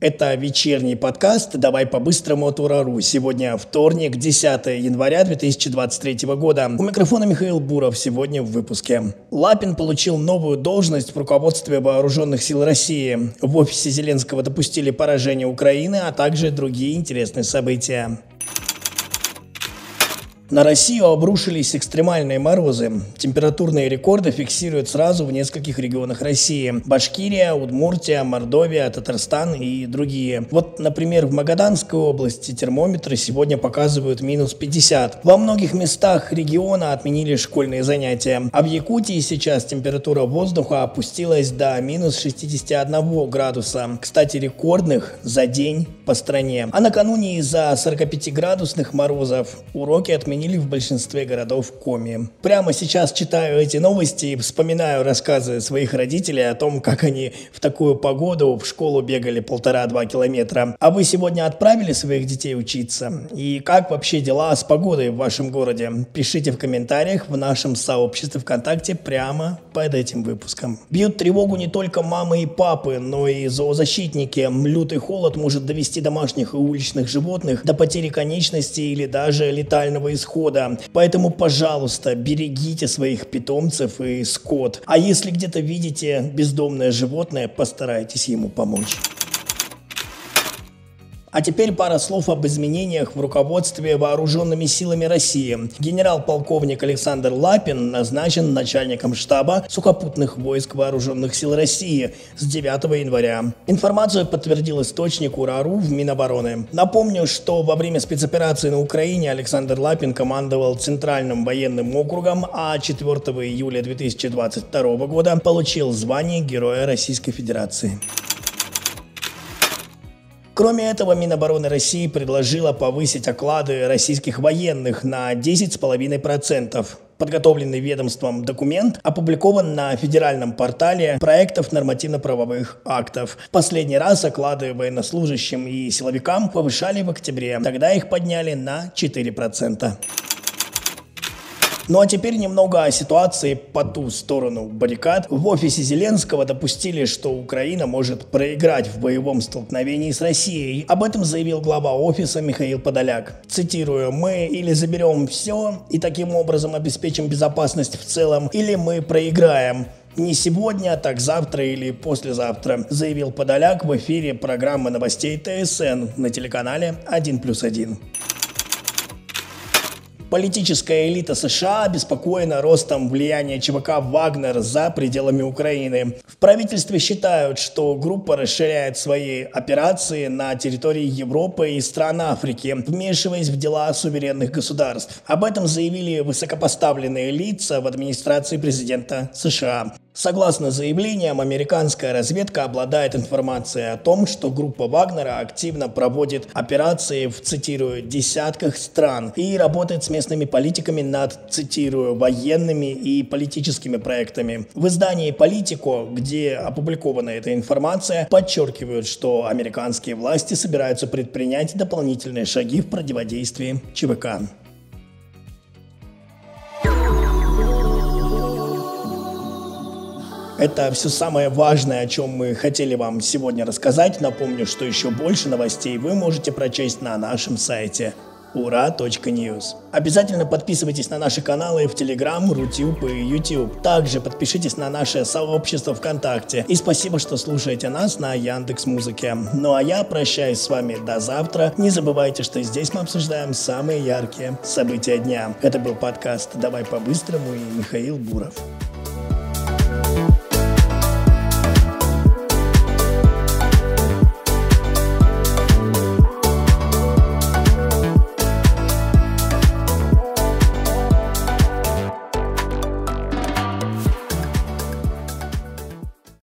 Это вечерний подкаст «Давай по-быстрому от Урару». Сегодня вторник, 10 января 2023 года. У микрофона Михаил Буров. Сегодня в выпуске. Лапин получил новую должность в руководстве Вооруженных сил России. В офисе Зеленского допустили поражение Украины, а также другие интересные события. На Россию обрушились экстремальные морозы. Температурные рекорды фиксируют сразу в нескольких регионах России. Башкирия, Удмуртия, Мордовия, Татарстан и другие. Вот, например, в Магаданской области термометры сегодня показывают минус 50. Во многих местах региона отменили школьные занятия. А в Якутии сейчас температура воздуха опустилась до минус 61 градуса. Кстати, рекордных за день по стране. А накануне из-за 45-градусных морозов уроки отменили отменили в большинстве городов Коми. Прямо сейчас читаю эти новости и вспоминаю рассказы своих родителей о том, как они в такую погоду в школу бегали полтора-два километра. А вы сегодня отправили своих детей учиться? И как вообще дела с погодой в вашем городе? Пишите в комментариях в нашем сообществе ВКонтакте прямо под этим выпуском. Бьют тревогу не только мамы и папы, но и зоозащитники. Лютый холод может довести домашних и уличных животных до потери конечностей или даже летального исхода исхода. Поэтому, пожалуйста, берегите своих питомцев и скот. А если где-то видите бездомное животное, постарайтесь ему помочь. А теперь пара слов об изменениях в руководстве вооруженными силами России. Генерал-полковник Александр Лапин назначен начальником штаба сухопутных войск вооруженных сил России с 9 января. Информацию подтвердил источник УРАРУ в Минобороны. Напомню, что во время спецоперации на Украине Александр Лапин командовал Центральным военным округом, а 4 июля 2022 года получил звание Героя Российской Федерации. Кроме этого, Минобороны России предложила повысить оклады российских военных на 10,5%. Подготовленный ведомством документ опубликован на федеральном портале проектов нормативно-правовых актов. Последний раз оклады военнослужащим и силовикам повышали в октябре. Тогда их подняли на 4%. Ну а теперь немного о ситуации по ту сторону баррикад. В офисе Зеленского допустили, что Украина может проиграть в боевом столкновении с Россией. Об этом заявил глава офиса Михаил Подоляк. Цитирую, мы или заберем все и таким образом обеспечим безопасность в целом, или мы проиграем не сегодня, а так завтра или послезавтра, заявил Подоляк в эфире программы новостей ТСН на телеканале 1 плюс 1. Политическая элита США обеспокоена ростом влияния ЧВК «Вагнер» за пределами Украины. В правительстве считают, что группа расширяет свои операции на территории Европы и стран Африки, вмешиваясь в дела суверенных государств. Об этом заявили высокопоставленные лица в администрации президента США. Согласно заявлениям, американская разведка обладает информацией о том, что группа Вагнера активно проводит операции в, цитирую, десятках стран и работает с местными политиками над, цитирую, военными и политическими проектами. В издании «Политико», где опубликована эта информация, подчеркивают, что американские власти собираются предпринять дополнительные шаги в противодействии ЧВК. Это все самое важное, о чем мы хотели вам сегодня рассказать. Напомню, что еще больше новостей вы можете прочесть на нашем сайте ура.ньюс. Обязательно подписывайтесь на наши каналы в Telegram, Рутюб и YouTube. Также подпишитесь на наше сообщество ВКонтакте. И спасибо, что слушаете нас на Яндекс Музыке. Ну а я прощаюсь с вами до завтра. Не забывайте, что здесь мы обсуждаем самые яркие события дня. Это был подкаст «Давай по-быстрому» и Михаил Буров.